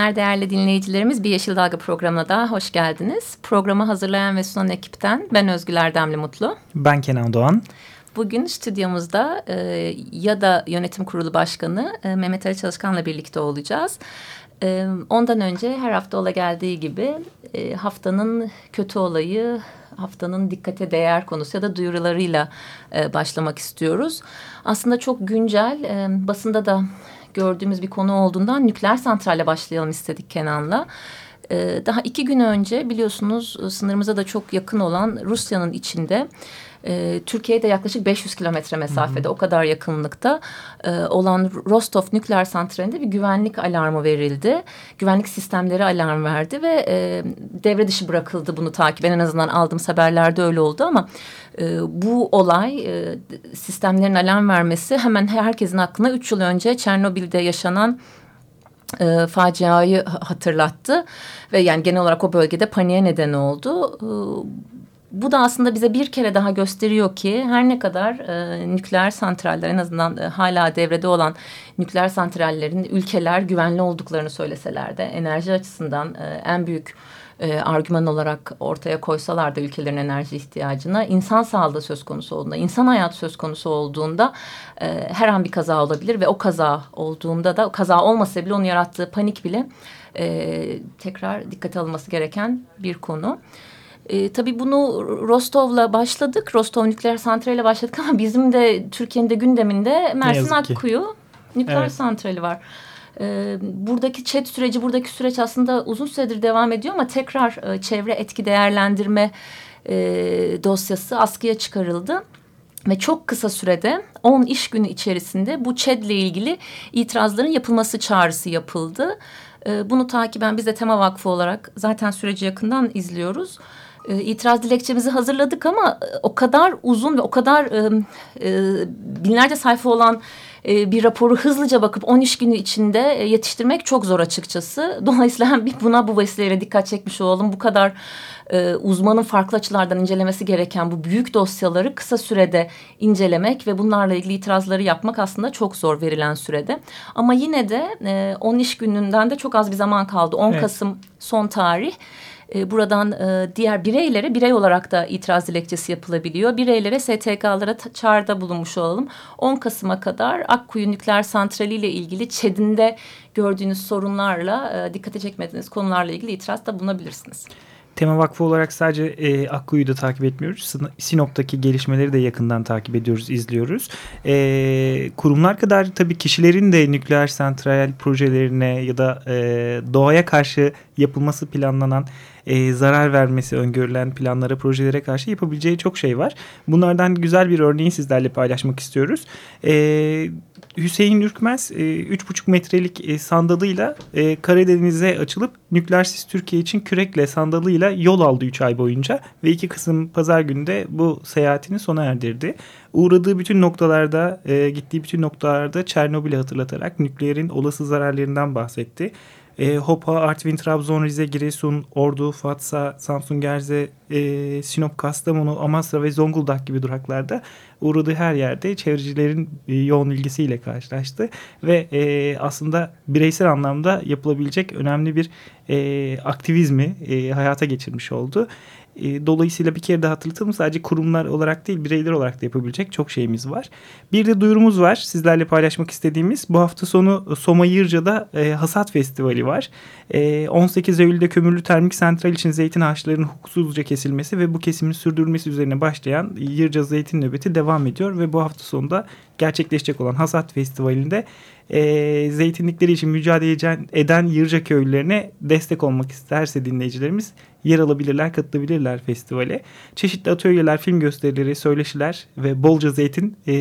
günler değerli dinleyicilerimiz. Bir Yeşil Dalga programına daha hoş geldiniz. Programı hazırlayan ve sunan ekipten ben Özgül Erdemli Mutlu. Ben Kenan Doğan. Bugün stüdyomuzda e, ya da yönetim kurulu başkanı e, Mehmet Ali Çalışkan'la birlikte olacağız. E, ondan önce her hafta ola geldiği gibi e, haftanın kötü olayı, haftanın dikkate değer konusu ya da duyurularıyla e, başlamak istiyoruz. Aslında çok güncel, e, basında da gördüğümüz bir konu olduğundan nükleer santralle başlayalım istedik Kenan'la. Ee, daha iki gün önce biliyorsunuz sınırımıza da çok yakın olan Rusya'nın içinde e, Türkiye'de yaklaşık 500 kilometre mesafede hı hı. o kadar yakınlıkta e, olan Rostov nükleer santralinde bir güvenlik alarmı verildi. Güvenlik sistemleri alarm verdi ve e, devre dışı bırakıldı bunu takip. En azından aldığım haberlerde öyle oldu ama e, bu olay e, sistemlerin alarm vermesi hemen herkesin aklına üç yıl önce Çernobil'de yaşanan e, faciayı hatırlattı ve yani genel olarak o bölgede paniğe neden oldu. E, bu da aslında bize bir kere daha gösteriyor ki her ne kadar e, nükleer santraller en azından e, hala devrede olan nükleer santrallerin ülkeler güvenli olduklarını söyleseler de enerji açısından e, en büyük e, argüman olarak ortaya koysalar da ülkelerin enerji ihtiyacına insan sağlığı söz konusu olduğunda, insan hayatı söz konusu olduğunda e, her an bir kaza olabilir ve o kaza olduğunda da kaza olmasa bile onun yarattığı panik bile e, tekrar dikkate alınması gereken bir konu. E, tabii bunu Rostov'la başladık. Rostov nükleer santraliyle başladık ama bizim de Türkiye'nin de gündeminde Mersin Akkuyu nükleer evet. santrali var. E, buradaki chat süreci, buradaki süreç aslında uzun süredir devam ediyor ama tekrar e, çevre etki değerlendirme e, dosyası askıya çıkarıldı. Ve çok kısa sürede 10 iş günü içerisinde bu ÇED ile ilgili itirazların yapılması çağrısı yapıldı. E, bunu takiben biz de Tema Vakfı olarak zaten süreci yakından izliyoruz itiraz dilekçemizi hazırladık ama e, o kadar uzun ve o kadar e, e, binlerce sayfa olan e, bir raporu hızlıca bakıp 10 iş günü içinde e, yetiştirmek çok zor açıkçası. Dolayısıyla hem buna bu vesileyle dikkat çekmiş olalım. Bu kadar e, uzmanın farklı açılardan incelemesi gereken bu büyük dosyaları kısa sürede incelemek ve bunlarla ilgili itirazları yapmak aslında çok zor verilen sürede. Ama yine de e, 10 iş gününden de çok az bir zaman kaldı. 10 evet. Kasım son tarih. E, buradan e, diğer bireylere birey olarak da itiraz dilekçesi yapılabiliyor. Bireylere STK'lara çağrıda bulunmuş olalım. 10 Kasım'a kadar Akkuyu Nükleer Santrali ile ilgili ÇED'inde gördüğünüz sorunlarla e, dikkate çekmediğiniz konularla ilgili itirazda bulunabilirsiniz. Tema Vakfı olarak sadece e, Akkuyu'yu da takip etmiyoruz. Sinop'taki gelişmeleri de yakından takip ediyoruz, izliyoruz. E, kurumlar kadar tabii kişilerin de nükleer santral projelerine ya da e, doğaya karşı yapılması planlanan e, zarar vermesi öngörülen planlara, projelere karşı yapabileceği çok şey var. Bunlardan güzel bir örneği sizlerle paylaşmak istiyoruz. E, Hüseyin Ürkmez 3,5 e, metrelik e, sandalıyla e, Karadeniz'e açılıp Nükleersiz Türkiye için kürekle sandalıyla yol aldı 3 ay boyunca ve 2 Kasım pazar günü de bu seyahatini sona erdirdi. Uğradığı bütün noktalarda, gittiği bütün noktalarda Çernobil'i hatırlatarak nükleerin olası zararlarından bahsetti e, Hopa, Artvin, Trabzon, Rize, Giresun, Ordu, Fatsa, Samsun, Gerze, e, Sinop, Kastamonu, Amasra ve Zonguldak gibi duraklarda uğradığı her yerde çevrecilerin e, yoğun ilgisiyle karşılaştı. Ve e, aslında bireysel anlamda yapılabilecek önemli bir e, aktivizmi e, hayata geçirmiş oldu. E, dolayısıyla bir kere daha hatırlatalım sadece kurumlar olarak değil bireyler olarak da yapabilecek çok şeyimiz var. Bir de duyurumuz var sizlerle paylaşmak istediğimiz. Bu hafta sonu Soma Yırca'da e, Hasat Festivali var. E, 18 Eylül'de kömürlü termik santral için zeytin ağaçlarının hukuksuzca kesilmesi ve bu kesimin sürdürülmesi üzerine başlayan Yırca Zeytin Nöbeti devam ediyor ve bu hafta sonunda gerçekleşecek olan Hasat Festivali'nde e, zeytinlikleri için mücadele eden Yırca köylülerine destek olmak isterse dinleyicilerimiz yer alabilirler, katılabilirler festivale. Çeşitli atölyeler, film gösterileri, söyleşiler ve bolca zeytin e,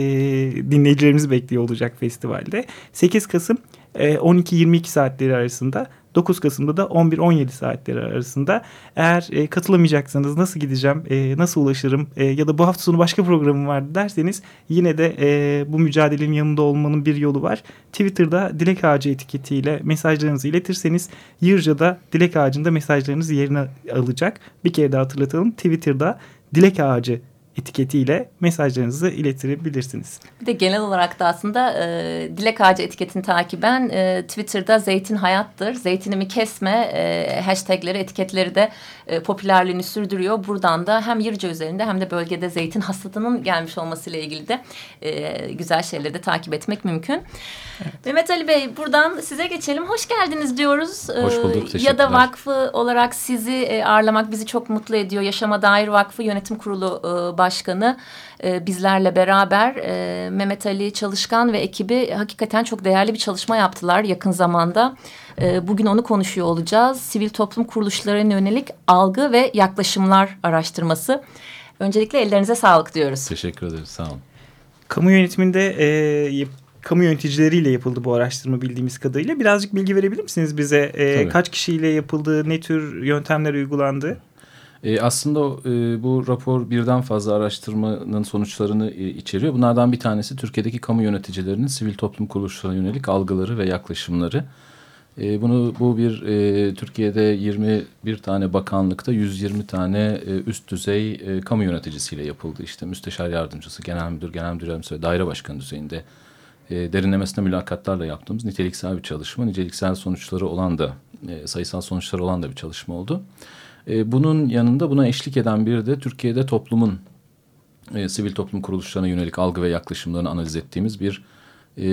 dinleyicilerimizi bekliyor olacak festivalde. 8 Kasım e, 12-22 saatleri arasında 9 Kasım'da da 11-17 saatleri arasında. Eğer e, katılamayacaksanız nasıl gideceğim, e, nasıl ulaşırım e, ya da bu hafta sonu başka programım vardı derseniz yine de e, bu mücadelenin yanında olmanın bir yolu var. Twitter'da Dilek Ağacı etiketiyle mesajlarınızı iletirseniz Yırca'da Dilek Ağacı'nda mesajlarınız yerine alacak. Bir kere daha hatırlatalım. Twitter'da Dilek Ağacı etiketiyle mesajlarınızı iletebilirsiniz. Bir de genel olarak da aslında e, Dilek Ağacı etiketini takiben e, Twitter'da zeytin hayattır, zeytinimi kesme e, hashtagleri, etiketleri de e, popülerliğini sürdürüyor. Buradan da hem Yırca üzerinde hem de bölgede zeytin hasadının gelmiş olmasıyla ilgili de e, güzel şeyleri de takip etmek mümkün. Evet. Mehmet Ali Bey buradan size geçelim. Hoş geldiniz diyoruz. Hoş bulduk. Teşekkürler. Ya da vakfı olarak sizi e, ağırlamak bizi çok mutlu ediyor. Yaşama Dair Vakfı Yönetim Kurulu e, Başkanı e, bizlerle beraber e, Mehmet Ali Çalışkan ve ekibi hakikaten çok değerli bir çalışma yaptılar yakın zamanda. E, bugün onu konuşuyor olacağız. Sivil toplum kuruluşlarına yönelik algı ve yaklaşımlar araştırması. Öncelikle ellerinize sağlık diyoruz. Teşekkür ederiz. Sağ olun. Kamu yönetiminde e, kamu yöneticileriyle yapıldı bu araştırma bildiğimiz kadarıyla. Birazcık bilgi verebilir misiniz bize? E, kaç kişiyle yapıldı, ne tür yöntemler uygulandı? E, aslında e, bu rapor birden fazla araştırmanın sonuçlarını e, içeriyor. Bunlardan bir tanesi Türkiye'deki kamu yöneticilerinin sivil toplum kuruluşlarına yönelik algıları ve yaklaşımları. E, bunu bu bir e, Türkiye'de 21 tane bakanlıkta 120 tane e, üst düzey e, kamu yöneticisiyle yapıldı. İşte müsteşar yardımcısı, genel müdür, genel müdür yardımcısı ve daire başkanı düzeyinde e, derinlemesine mülakatlarla yaptığımız niteliksel bir çalışma. Niceliksel sonuçları olan da e, sayısal sonuçları olan da bir çalışma oldu. E, bunun yanında buna eşlik eden bir de Türkiye'de toplumun e, sivil toplum kuruluşlarına yönelik algı ve yaklaşımlarını analiz ettiğimiz bir e,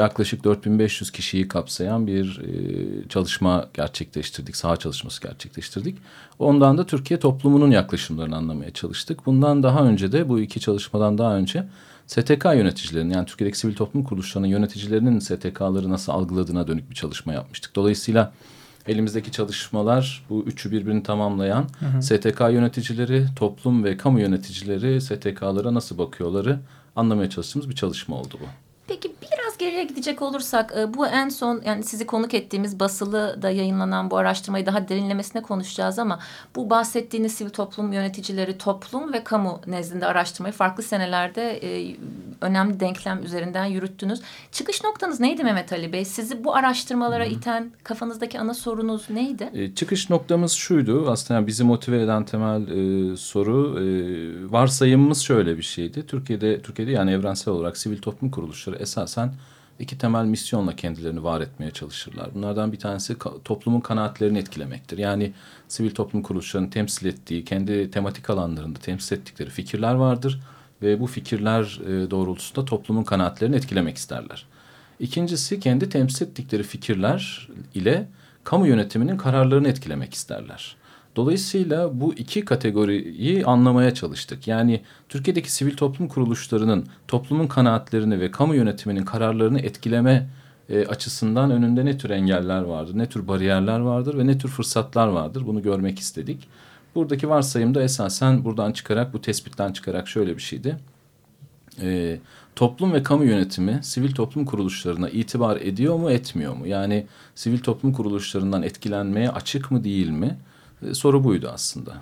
yaklaşık 4500 kişiyi kapsayan bir e, çalışma gerçekleştirdik. Saha çalışması gerçekleştirdik. Ondan da Türkiye toplumunun yaklaşımlarını anlamaya çalıştık. Bundan daha önce de bu iki çalışmadan daha önce STK yöneticilerinin yani Türkiye'deki sivil toplum kuruluşlarının yöneticilerinin STK'ları nasıl algıladığına dönük bir çalışma yapmıştık. Dolayısıyla elimizdeki çalışmalar bu üçü birbirini tamamlayan hı hı. STK yöneticileri, toplum ve kamu yöneticileri STK'lara nasıl bakıyorları anlamaya çalıştığımız bir çalışma oldu bu. Peki biraz geriye gidecek olursak e, bu en son yani sizi konuk ettiğimiz basılı da yayınlanan bu araştırmayı daha derinlemesine konuşacağız ama bu bahsettiğiniz sivil toplum yöneticileri toplum ve kamu nezdinde araştırmayı farklı senelerde e, önemli denklem üzerinden yürüttünüz. Çıkış noktanız neydi Mehmet Ali Bey? Sizi bu araştırmalara Hı -hı. iten kafanızdaki ana sorunuz neydi? E, çıkış noktamız şuydu aslında bizi motive eden temel e, soru e, varsayımımız şöyle bir şeydi. Türkiye'de Türkiye'de yani evrensel olarak sivil toplum kuruluşları esasen iki temel misyonla kendilerini var etmeye çalışırlar. Bunlardan bir tanesi toplumun kanaatlerini etkilemektir. Yani sivil toplum kuruluşlarının temsil ettiği, kendi tematik alanlarında temsil ettikleri fikirler vardır ve bu fikirler e, doğrultusunda toplumun kanaatlerini etkilemek isterler. İkincisi kendi temsil ettikleri fikirler ile kamu yönetiminin kararlarını etkilemek isterler. Dolayısıyla bu iki kategoriyi anlamaya çalıştık. Yani Türkiye'deki sivil toplum kuruluşlarının toplumun kanaatlerini ve kamu yönetiminin kararlarını etkileme e, açısından önünde ne tür engeller vardır, ne tür bariyerler vardır ve ne tür fırsatlar vardır bunu görmek istedik. Buradaki varsayım da esasen buradan çıkarak, bu tespitten çıkarak şöyle bir şeydi. E, toplum ve kamu yönetimi sivil toplum kuruluşlarına itibar ediyor mu, etmiyor mu? Yani sivil toplum kuruluşlarından etkilenmeye açık mı, değil mi? E, soru buydu aslında.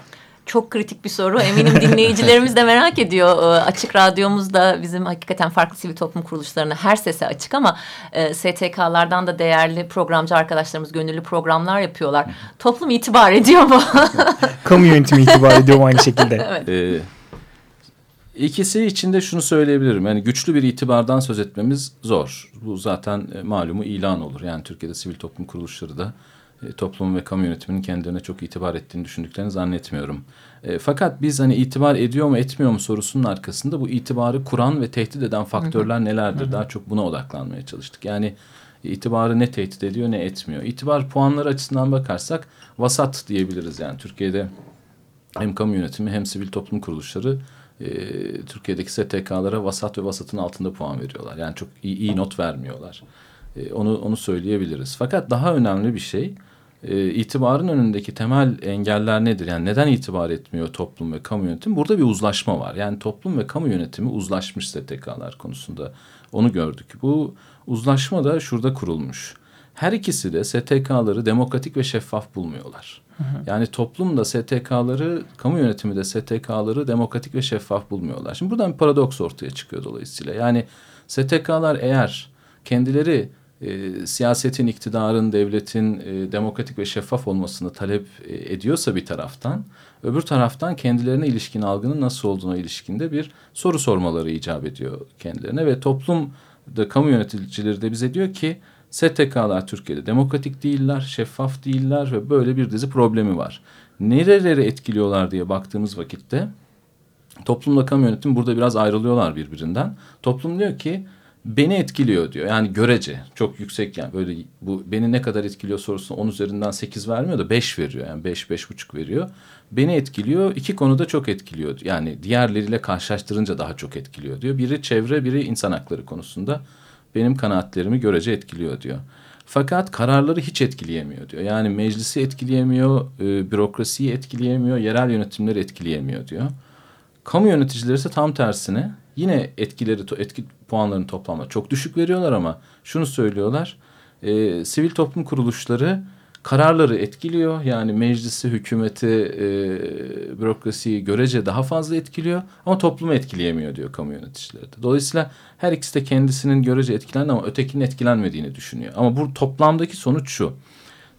Çok kritik bir soru. Eminim dinleyicilerimiz de merak ediyor. E, açık Radyomuzda bizim hakikaten farklı sivil toplum kuruluşlarına her sese açık ama e, STK'lardan da değerli programcı arkadaşlarımız gönüllü programlar yapıyorlar. Toplum itibar ediyor mu? Kamu yönetimi itibar ediyor mu aynı şekilde? evet. Ee, İkisi içinde şunu söyleyebilirim. Yani güçlü bir itibardan söz etmemiz zor. Bu zaten malumu ilan olur. Yani Türkiye'de sivil toplum kuruluşları da e, toplum ve kamu yönetiminin kendilerine çok itibar ettiğini düşündüklerini zannetmiyorum. E, fakat biz hani itibar ediyor mu etmiyor mu sorusunun arkasında bu itibarı kuran ve tehdit eden faktörler nelerdir? Daha çok buna odaklanmaya çalıştık. Yani itibarı ne tehdit ediyor ne etmiyor. İtibar puanları açısından bakarsak vasat diyebiliriz yani Türkiye'de hem kamu yönetimi hem sivil toplum kuruluşları e, Türkiye'deki STK'lara vasat ve vasatın altında puan veriyorlar. Yani çok iyi, iyi not vermiyorlar. E, onu onu söyleyebiliriz. Fakat daha önemli bir şey e, itibarın önündeki temel engeller nedir? Yani neden itibar etmiyor toplum ve kamu yönetimi? Burada bir uzlaşma var. Yani toplum ve kamu yönetimi uzlaşmış STK'lar konusunda. Onu gördük. Bu uzlaşma da şurada kurulmuş. Her ikisi de STK'ları demokratik ve şeffaf bulmuyorlar. Hı hı. Yani toplum da STK'ları, kamu yönetimi de STK'ları demokratik ve şeffaf bulmuyorlar. Şimdi buradan bir paradoks ortaya çıkıyor dolayısıyla. Yani STK'lar eğer kendileri e, siyasetin, iktidarın, devletin e, demokratik ve şeffaf olmasını talep e, ediyorsa bir taraftan, öbür taraftan kendilerine ilişkin algının nasıl olduğuna ilişkinde bir soru sormaları icap ediyor kendilerine ve toplum da kamu yöneticileri de bize diyor ki STK'lar Türkiye'de demokratik değiller, şeffaf değiller ve böyle bir dizi problemi var. Nereleri etkiliyorlar diye baktığımız vakitte toplumla kamu yönetimi burada biraz ayrılıyorlar birbirinden. Toplum diyor ki beni etkiliyor diyor. Yani görece çok yüksek yani böyle bu beni ne kadar etkiliyor sorusuna 10 üzerinden 8 vermiyor da 5 veriyor. Yani 5 buçuk veriyor. Beni etkiliyor. iki konuda çok etkiliyor. Yani diğerleriyle karşılaştırınca daha çok etkiliyor diyor. Biri çevre, biri insan hakları konusunda benim kanaatlerimi görece etkiliyor diyor. Fakat kararları hiç etkileyemiyor diyor. Yani meclisi etkileyemiyor, e, bürokrasiyi etkileyemiyor, yerel yönetimleri etkileyemiyor diyor. Kamu yöneticileri ise tam tersine yine etkileri etki puanlarını toplamda çok düşük veriyorlar ama şunu söylüyorlar. E, sivil toplum kuruluşları kararları etkiliyor. Yani meclisi, hükümeti, e, bürokrasiyi görece daha fazla etkiliyor. Ama toplumu etkileyemiyor diyor kamu yöneticileri de. Dolayısıyla her ikisi de kendisinin görece etkilendi ama ötekinin etkilenmediğini düşünüyor. Ama bu toplamdaki sonuç şu.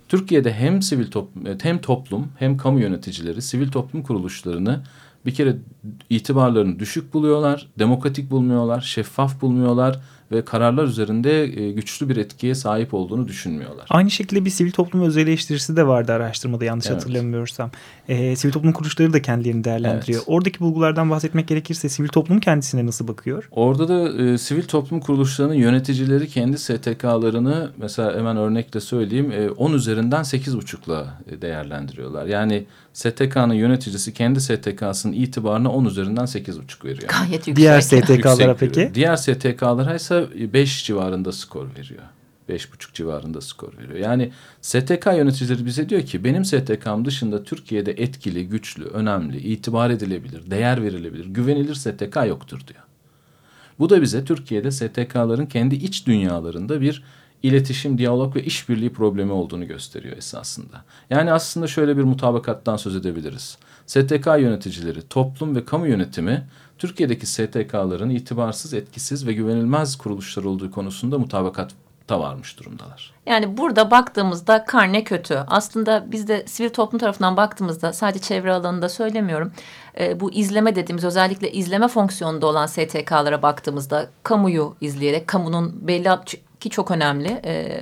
Türkiye'de hem sivil toplum hem toplum hem kamu yöneticileri sivil toplum kuruluşlarını bir kere itibarlarını düşük buluyorlar, demokratik bulmuyorlar, şeffaf bulmuyorlar ve kararlar üzerinde e, güçlü bir etkiye sahip olduğunu düşünmüyorlar. Aynı şekilde bir sivil toplum öz eleştirisi de vardı araştırmada yanlış evet. hatırlamıyorsam. E, sivil toplum kuruluşları da kendilerini değerlendiriyor. Evet. Oradaki bulgulardan bahsetmek gerekirse sivil toplum kendisine nasıl bakıyor? Orada da e, sivil toplum kuruluşlarının yöneticileri kendi STK'larını mesela hemen örnekle söyleyeyim e, 10 üzerinden 8,5'la e, değerlendiriyorlar. Yani STK'nın yöneticisi kendi STK'sının itibarına 10 üzerinden 8,5 veriyor. Gayet yüksek. Diğer STK'lara peki? Diğer STK'lara ise 5 civarında skor veriyor. 5,5 civarında skor veriyor. Yani STK yöneticileri bize diyor ki benim STK'm dışında Türkiye'de etkili, güçlü, önemli, itibar edilebilir, değer verilebilir, güvenilir STK yoktur diyor. Bu da bize Türkiye'de STK'ların kendi iç dünyalarında bir iletişim, diyalog ve işbirliği problemi olduğunu gösteriyor esasında. Yani aslında şöyle bir mutabakattan söz edebiliriz. STK yöneticileri, toplum ve kamu yönetimi Türkiye'deki STK'ların itibarsız, etkisiz ve güvenilmez kuruluşlar olduğu konusunda mutabakat da varmış durumdalar. Yani burada baktığımızda karne kötü. Aslında biz de sivil toplum tarafından baktığımızda sadece çevre alanında söylemiyorum. E, bu izleme dediğimiz özellikle izleme fonksiyonunda olan STK'lara baktığımızda kamuyu izleyerek kamunun belli ki çok önemli. E,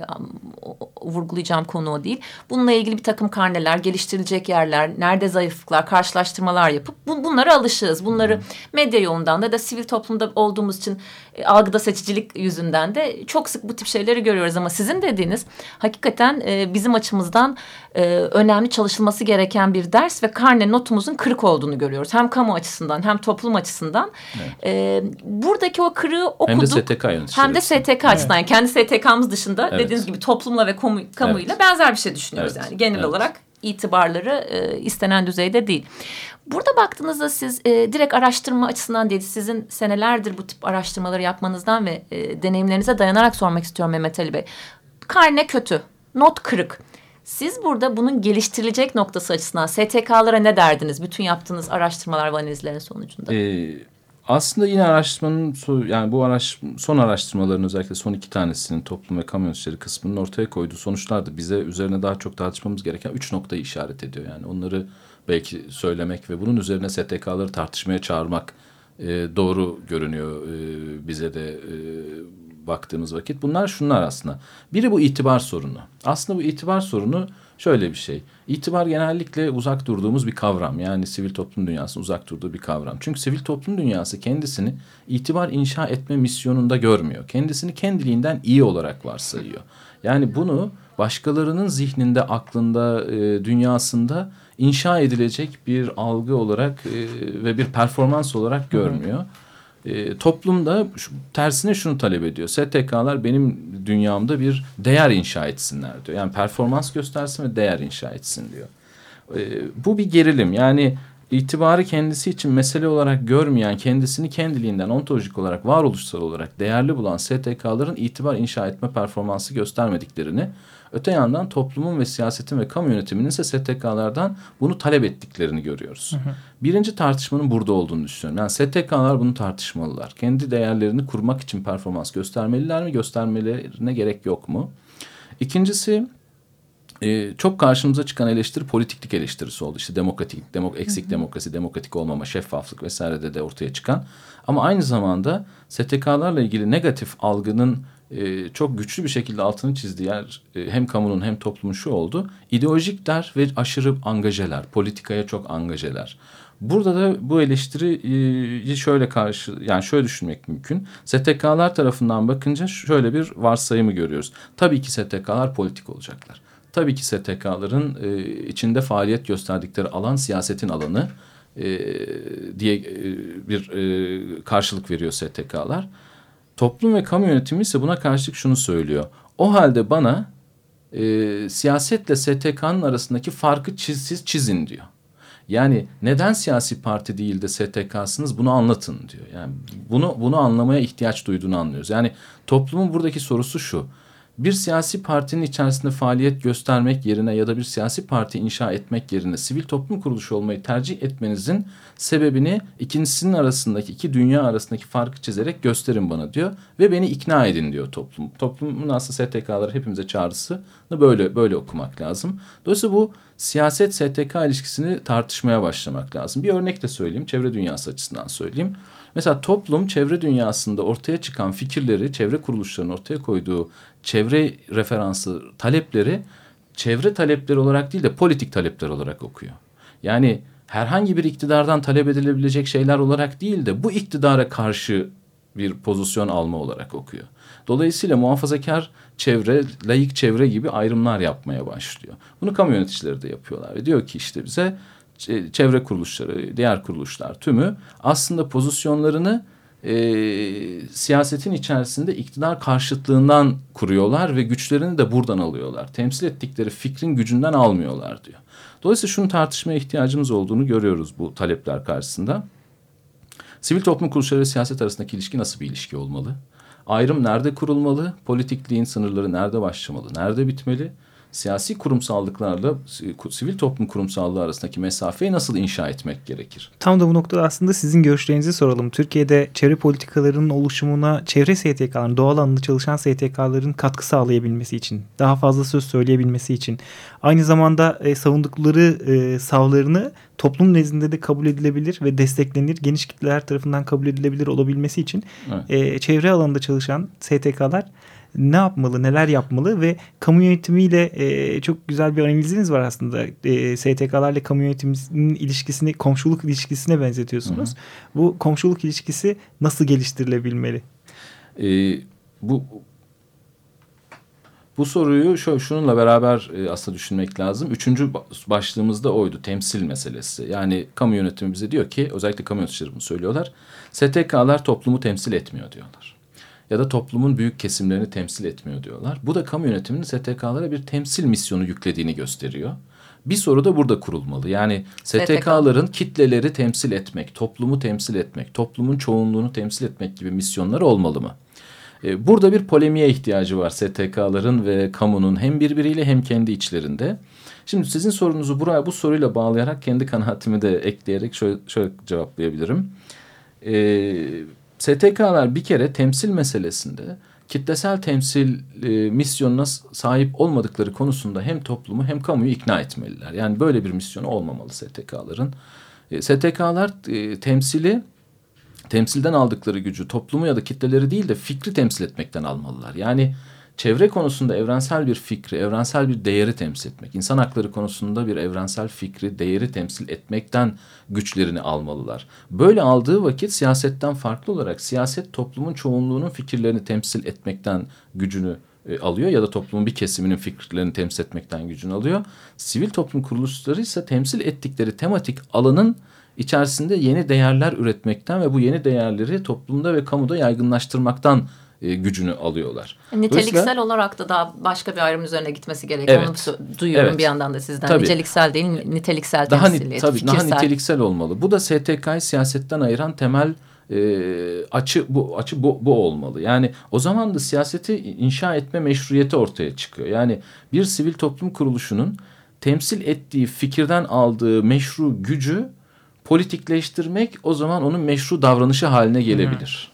vurgulayacağım konu o değil. Bununla ilgili bir takım karneler, geliştirilecek yerler, nerede zayıflıklar, karşılaştırmalar yapıp bun, bunlara alışığız. Bunları medya yolundan da da sivil toplumda olduğumuz için e, algıda seçicilik yüzünden de çok sık bu tip şeyleri görüyoruz. Ama sizin dediğiniz hakikaten e, bizim açımızdan e, önemli çalışılması gereken bir ders ve karne notumuzun kırık olduğunu görüyoruz. Hem kamu açısından hem toplum açısından. Evet. E, buradaki o kırığı okuduk. Hem de STK Hem de STK açısından. Evet. kendi STK'mız dışında evet. dediğiniz gibi toplumla ve kamu, kamuyla evet. benzer bir şey düşünüyoruz. Evet. Yani genel evet. olarak itibarları e, istenen düzeyde değil. Burada baktığınızda siz e, direkt araştırma açısından değil, sizin senelerdir bu tip araştırmaları yapmanızdan ve e, deneyimlerinize dayanarak sormak istiyorum Mehmet Ali Bey. Karne kötü, not kırık. Siz burada bunun geliştirilecek noktası açısından STK'lara ne derdiniz? Bütün yaptığınız araştırmalar ve analizlerin sonucunda. Ee, aslında yine araştırmanın yani bu araş, son araştırmaların özellikle son iki tanesinin toplum ve kamu yöneticileri kısmının ortaya koyduğu sonuçlar da bize üzerine daha çok tartışmamız gereken üç noktayı işaret ediyor. Yani onları belki söylemek ve bunun üzerine STK'ları tartışmaya çağırmak e, doğru görünüyor e, bize de e, baktığımız vakit. Bunlar şunlar aslında. Biri bu itibar sorunu. Aslında bu itibar sorunu şöyle bir şey. İtibar genellikle uzak durduğumuz bir kavram. Yani sivil toplum dünyasının uzak durduğu bir kavram. Çünkü sivil toplum dünyası kendisini itibar inşa etme misyonunda görmüyor. Kendisini kendiliğinden iyi olarak varsayıyor. Yani bunu başkalarının zihninde, aklında, e, dünyasında inşa edilecek bir algı olarak e, ve bir performans olarak görmüyor. Hı hı. E, toplumda şu, tersine şunu talep ediyor. STK'lar benim dünyamda bir değer inşa etsinler diyor. Yani performans göstersin ve değer inşa etsin diyor. E, bu bir gerilim. Yani itibarı kendisi için mesele olarak görmeyen, kendisini kendiliğinden ontolojik olarak, varoluşsal olarak değerli bulan STK'ların itibar inşa etme performansı göstermediklerini, öte yandan toplumun ve siyasetin ve kamu yönetiminin ise STK'lardan bunu talep ettiklerini görüyoruz. Hı hı. Birinci tartışmanın burada olduğunu düşünüyorum. Yani STK'lar bunu tartışmalılar. Kendi değerlerini kurmak için performans göstermeliler mi, göstermelerine gerek yok mu? İkincisi e, çok karşımıza çıkan eleştiri politiklik eleştirisi oldu. İşte demokratik, demok eksik demokrasi, demokratik olmama, şeffaflık vesairede de ortaya çıkan. Ama aynı zamanda STK'larla ilgili negatif algının e, çok güçlü bir şekilde altını çizdiği yer e, hem kamunun hem toplumun şu oldu. İdeolojikler ve aşırı angajeler, politikaya çok angajeler. Burada da bu eleştiriyi şöyle karşı yani şöyle düşünmek mümkün. STK'lar tarafından bakınca şöyle bir varsayımı görüyoruz. Tabii ki STK'lar politik olacaklar. Tabii ki STK'ların e, içinde faaliyet gösterdikleri alan siyasetin alanı e, diye e, bir e, karşılık veriyor STK'lar. Toplum ve kamu yönetimi ise buna karşılık şunu söylüyor. O halde bana e, siyasetle STK'nın arasındaki farkı çiz, siz çizin diyor. Yani neden siyasi parti değil de STK'sınız bunu anlatın diyor. Yani bunu bunu anlamaya ihtiyaç duyduğunu anlıyoruz. Yani toplumun buradaki sorusu şu bir siyasi partinin içerisinde faaliyet göstermek yerine ya da bir siyasi parti inşa etmek yerine sivil toplum kuruluşu olmayı tercih etmenizin sebebini ikincisinin arasındaki iki dünya arasındaki farkı çizerek gösterin bana diyor ve beni ikna edin diyor toplum. Toplumun aslında STK'ları hepimize çağrısını böyle böyle okumak lazım. Dolayısıyla bu siyaset STK ilişkisini tartışmaya başlamak lazım. Bir örnek de söyleyeyim çevre dünyası açısından söyleyeyim. Mesela toplum çevre dünyasında ortaya çıkan fikirleri, çevre kuruluşlarının ortaya koyduğu çevre referansı talepleri çevre talepleri olarak değil de politik talepler olarak okuyor. Yani herhangi bir iktidardan talep edilebilecek şeyler olarak değil de bu iktidara karşı bir pozisyon alma olarak okuyor. Dolayısıyla muhafazakar çevre, layık çevre gibi ayrımlar yapmaya başlıyor. Bunu kamu yöneticileri de yapıyorlar. Ve diyor ki işte bize çevre kuruluşları, diğer kuruluşlar tümü aslında pozisyonlarını e, siyasetin içerisinde iktidar karşıtlığından kuruyorlar ve güçlerini de buradan alıyorlar. Temsil ettikleri fikrin gücünden almıyorlar diyor. Dolayısıyla şunu tartışmaya ihtiyacımız olduğunu görüyoruz bu talepler karşısında. Sivil toplum kuruluşları ve siyaset arasındaki ilişki nasıl bir ilişki olmalı? Ayrım nerede kurulmalı? Politikliğin sınırları nerede başlamalı? Nerede bitmeli? Siyasi kurumsallıklarla sivil toplum kurumsallığı arasındaki mesafeyi nasıl inşa etmek gerekir? Tam da bu noktada aslında sizin görüşlerinizi soralım. Türkiye'de çevre politikalarının oluşumuna çevre STK'ların, doğal alanında çalışan STK'ların katkı sağlayabilmesi için, daha fazla söz söyleyebilmesi için, aynı zamanda e, savundukları e, savlarını toplum nezdinde de kabul edilebilir ve desteklenir, geniş kitleler tarafından kabul edilebilir olabilmesi için evet. e, çevre alanında çalışan STK'lar ne yapmalı, neler yapmalı ve kamu yönetimiyle e, çok güzel bir analiziniz var aslında. E, STK'larla kamu yönetiminin ilişkisini komşuluk ilişkisine benzetiyorsunuz. Hı hı. Bu komşuluk ilişkisi nasıl geliştirilebilmeli? E, bu bu soruyu şu, şununla beraber e, aslında düşünmek lazım. Üçüncü başlığımızda oydu temsil meselesi. Yani kamu yönetimi bize diyor ki özellikle kamu yöneticileri bunu söylüyorlar. STK'lar toplumu temsil etmiyor diyorlar ya da toplumun büyük kesimlerini temsil etmiyor diyorlar. Bu da kamu yönetiminin STK'lara bir temsil misyonu yüklediğini gösteriyor. Bir soru da burada kurulmalı. Yani STK'ların kitleleri temsil etmek, toplumu temsil etmek, toplumun çoğunluğunu temsil etmek gibi misyonları olmalı mı? Ee, burada bir polemiğe ihtiyacı var STK'ların ve kamunun hem birbiriyle hem kendi içlerinde. Şimdi sizin sorunuzu buraya bu soruyla bağlayarak kendi kanaatimi de ekleyerek şöyle, şöyle cevaplayabilirim. Ee, STK'lar bir kere temsil meselesinde kitlesel temsil e, misyonuna sahip olmadıkları konusunda hem toplumu hem kamuyu ikna etmeliler. Yani böyle bir misyonu olmamalı STK'ların. E, STK'lar e, temsili temsilden aldıkları gücü toplumu ya da kitleleri değil de fikri temsil etmekten almalılar. Yani çevre konusunda evrensel bir fikri, evrensel bir değeri temsil etmek, insan hakları konusunda bir evrensel fikri, değeri temsil etmekten güçlerini almalılar. Böyle aldığı vakit siyasetten farklı olarak siyaset toplumun çoğunluğunun fikirlerini temsil etmekten gücünü e, alıyor ya da toplumun bir kesiminin fikirlerini temsil etmekten gücünü alıyor. Sivil toplum kuruluşları ise temsil ettikleri tematik alanın içerisinde yeni değerler üretmekten ve bu yeni değerleri toplumda ve kamuda yaygınlaştırmaktan e, gücünü alıyorlar. Niteliksel olarak da daha başka bir ayrım üzerine gitmesi gerekiyor. Evet. Onu duyuyorum evet. bir yandan da sizden. Tabii. Niceliksel değil, niteliksel daha temsiliyet, tabii, fikirsel. Daha niteliksel olmalı. Bu da STK'yı siyasetten ayıran temel e, açı bu açı bu, bu olmalı. Yani o zaman da siyaseti inşa etme meşruiyeti ortaya çıkıyor. Yani bir sivil toplum kuruluşunun temsil ettiği fikirden aldığı meşru gücü politikleştirmek o zaman onun meşru davranışı haline gelebilir.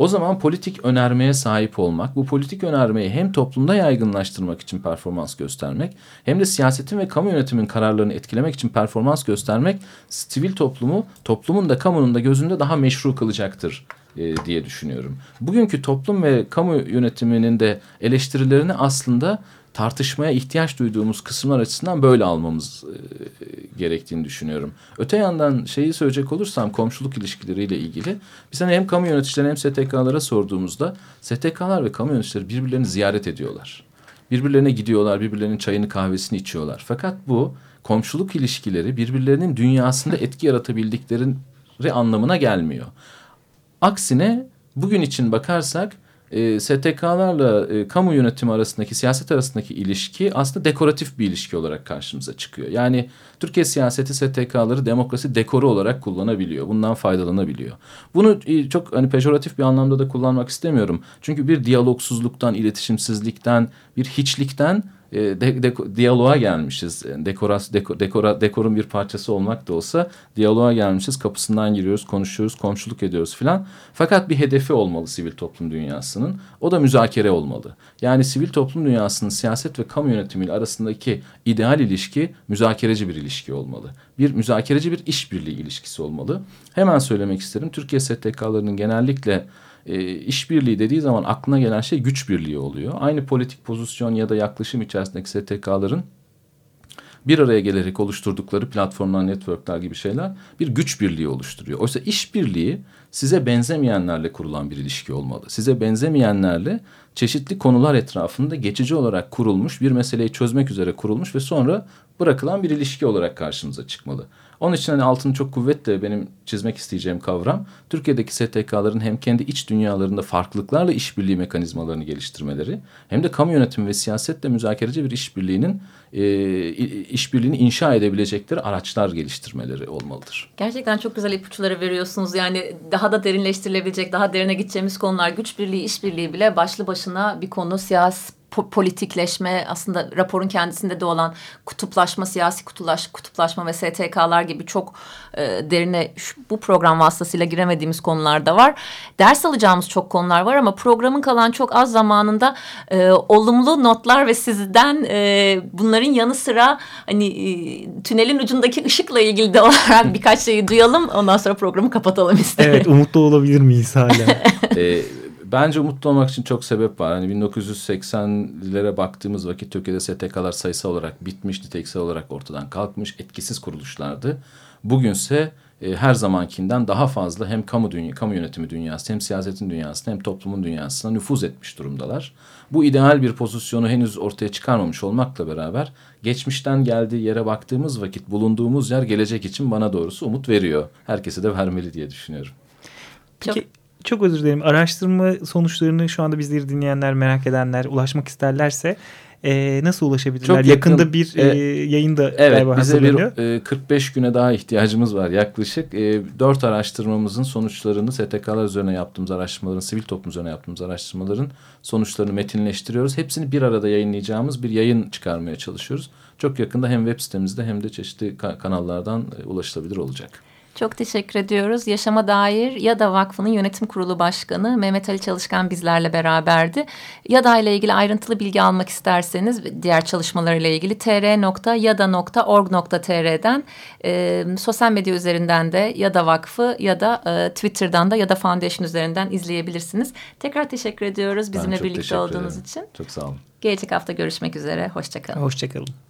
O zaman politik önermeye sahip olmak, bu politik önermeyi hem toplumda yaygınlaştırmak için performans göstermek, hem de siyasetin ve kamu yönetimin kararlarını etkilemek için performans göstermek, sivil toplumu, toplumun da kamunun da gözünde daha meşru kılacaktır e, diye düşünüyorum. Bugünkü toplum ve kamu yönetiminin de eleştirilerini aslında tartışmaya ihtiyaç duyduğumuz kısımlar açısından böyle almamız e, gerektiğini düşünüyorum. Öte yandan şeyi söyleyecek olursam komşuluk ilişkileriyle ilgili biz hani hem kamu yöneticilerine hem STK'lara sorduğumuzda STK'lar ve kamu yöneticileri birbirlerini ziyaret ediyorlar. Birbirlerine gidiyorlar, birbirlerinin çayını kahvesini içiyorlar. Fakat bu komşuluk ilişkileri birbirlerinin dünyasında etki yaratabildikleri anlamına gelmiyor. Aksine bugün için bakarsak e, STK'larla e, kamu yönetimi arasındaki, siyaset arasındaki ilişki aslında dekoratif bir ilişki olarak karşımıza çıkıyor. Yani Türkiye siyaseti STK'ları demokrasi dekoru olarak kullanabiliyor. Bundan faydalanabiliyor. Bunu e, çok hani pejoratif bir anlamda da kullanmak istemiyorum. Çünkü bir diyalogsuzluktan, iletişimsizlikten, bir hiçlikten e, de, de, diyaloğa gelmişiz. Dekoras, deko, dekora, dekorun bir parçası olmak da olsa diyaloğa gelmişiz. Kapısından giriyoruz, konuşuyoruz, komşuluk ediyoruz filan. Fakat bir hedefi olmalı sivil toplum dünyasının. O da müzakere olmalı. Yani sivil toplum dünyasının siyaset ve kamu yönetimiyle arasındaki ideal ilişki müzakereci bir ilişki olmalı. Bir müzakereci bir işbirliği ilişkisi olmalı. Hemen söylemek isterim. Türkiye STK'larının genellikle e, işbirliği dediği zaman aklına gelen şey güç birliği oluyor. Aynı politik pozisyon ya da yaklaşım içerisindeki STK'ların bir araya gelerek oluşturdukları platformlar, networkler gibi şeyler bir güç birliği oluşturuyor. Oysa işbirliği size benzemeyenlerle kurulan bir ilişki olmalı. Size benzemeyenlerle çeşitli konular etrafında geçici olarak kurulmuş, bir meseleyi çözmek üzere kurulmuş ve sonra bırakılan bir ilişki olarak karşımıza çıkmalı. Onun için hani altını çok kuvvetle benim çizmek isteyeceğim kavram Türkiye'deki STK'ların hem kendi iç dünyalarında farklılıklarla işbirliği mekanizmalarını geliştirmeleri hem de kamu yönetimi ve siyasetle müzakereci bir işbirliğinin e, işbirliğini inşa edebilecekleri araçlar geliştirmeleri olmalıdır. Gerçekten çok güzel ipuçları veriyorsunuz. Yani daha da derinleştirilebilecek, daha derine gideceğimiz konular güç birliği, işbirliği bile başlı başına bir konu siyasi politikleşme aslında raporun kendisinde de olan kutuplaşma, siyasi kutulaş, kutuplaşma ve STK'lar gibi çok e, derine şu, bu program vasıtasıyla giremediğimiz konular da var. Ders alacağımız çok konular var ama programın kalan çok az zamanında e, olumlu notlar ve sizden e, bunların yanı sıra hani e, tünelin ucundaki ışıkla ilgili de olarak birkaç şeyi duyalım. Ondan sonra programı kapatalım isterim. Evet umutlu olabilir miyiz hala? bence umutlu olmak için çok sebep var. Hani 1980'lere baktığımız vakit Türkiye'de STK'lar sayısal olarak bitmiş, niteliksel olarak ortadan kalkmış, etkisiz kuruluşlardı. Bugünse e, her zamankinden daha fazla hem kamu dünya, kamu yönetimi dünyası, hem siyasetin dünyasına, hem toplumun dünyasına nüfuz etmiş durumdalar. Bu ideal bir pozisyonu henüz ortaya çıkarmamış olmakla beraber geçmişten geldiği yere baktığımız vakit bulunduğumuz yer gelecek için bana doğrusu umut veriyor. Herkese de vermeli diye düşünüyorum. Peki çok özür dilerim. Araştırma sonuçlarını şu anda bizleri dinleyenler, merak edenler ulaşmak isterlerse e, nasıl ulaşabilirler? Çok yakın, Yakında bir e, yayın da evet, bize bir e, 45 güne daha ihtiyacımız var yaklaşık. E, 4 araştırmamızın sonuçlarını STK'lar üzerine yaptığımız araştırmaların, sivil toplum üzerine yaptığımız araştırmaların sonuçlarını metinleştiriyoruz. Hepsini bir arada yayınlayacağımız bir yayın çıkarmaya çalışıyoruz. Çok yakında hem web sitemizde hem de çeşitli kanallardan e, ulaşılabilir olacak. Çok teşekkür ediyoruz. Yaşama Dair YADA Vakfı'nın yönetim kurulu başkanı Mehmet Ali Çalışkan bizlerle beraberdi. YADA ile ilgili ayrıntılı bilgi almak isterseniz diğer çalışmalarıyla ilgili tr.yada.org.tr'den e, sosyal medya üzerinden de YADA Vakfı ya da e, Twitter'dan da YADA Foundation üzerinden izleyebilirsiniz. Tekrar teşekkür ediyoruz bizimle birlikte olduğunuz ederim. için. Çok sağ olun. Gelecek hafta görüşmek üzere. Hoşçakalın. Hoşçakalın.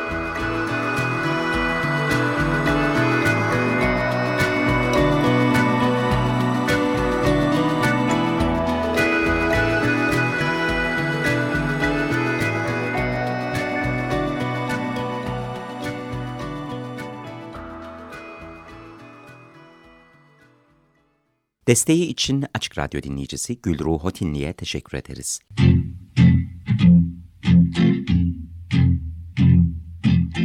Desteği için Açık Radyo dinleyicisi Gülruh Hotinli'ye teşekkür ederiz.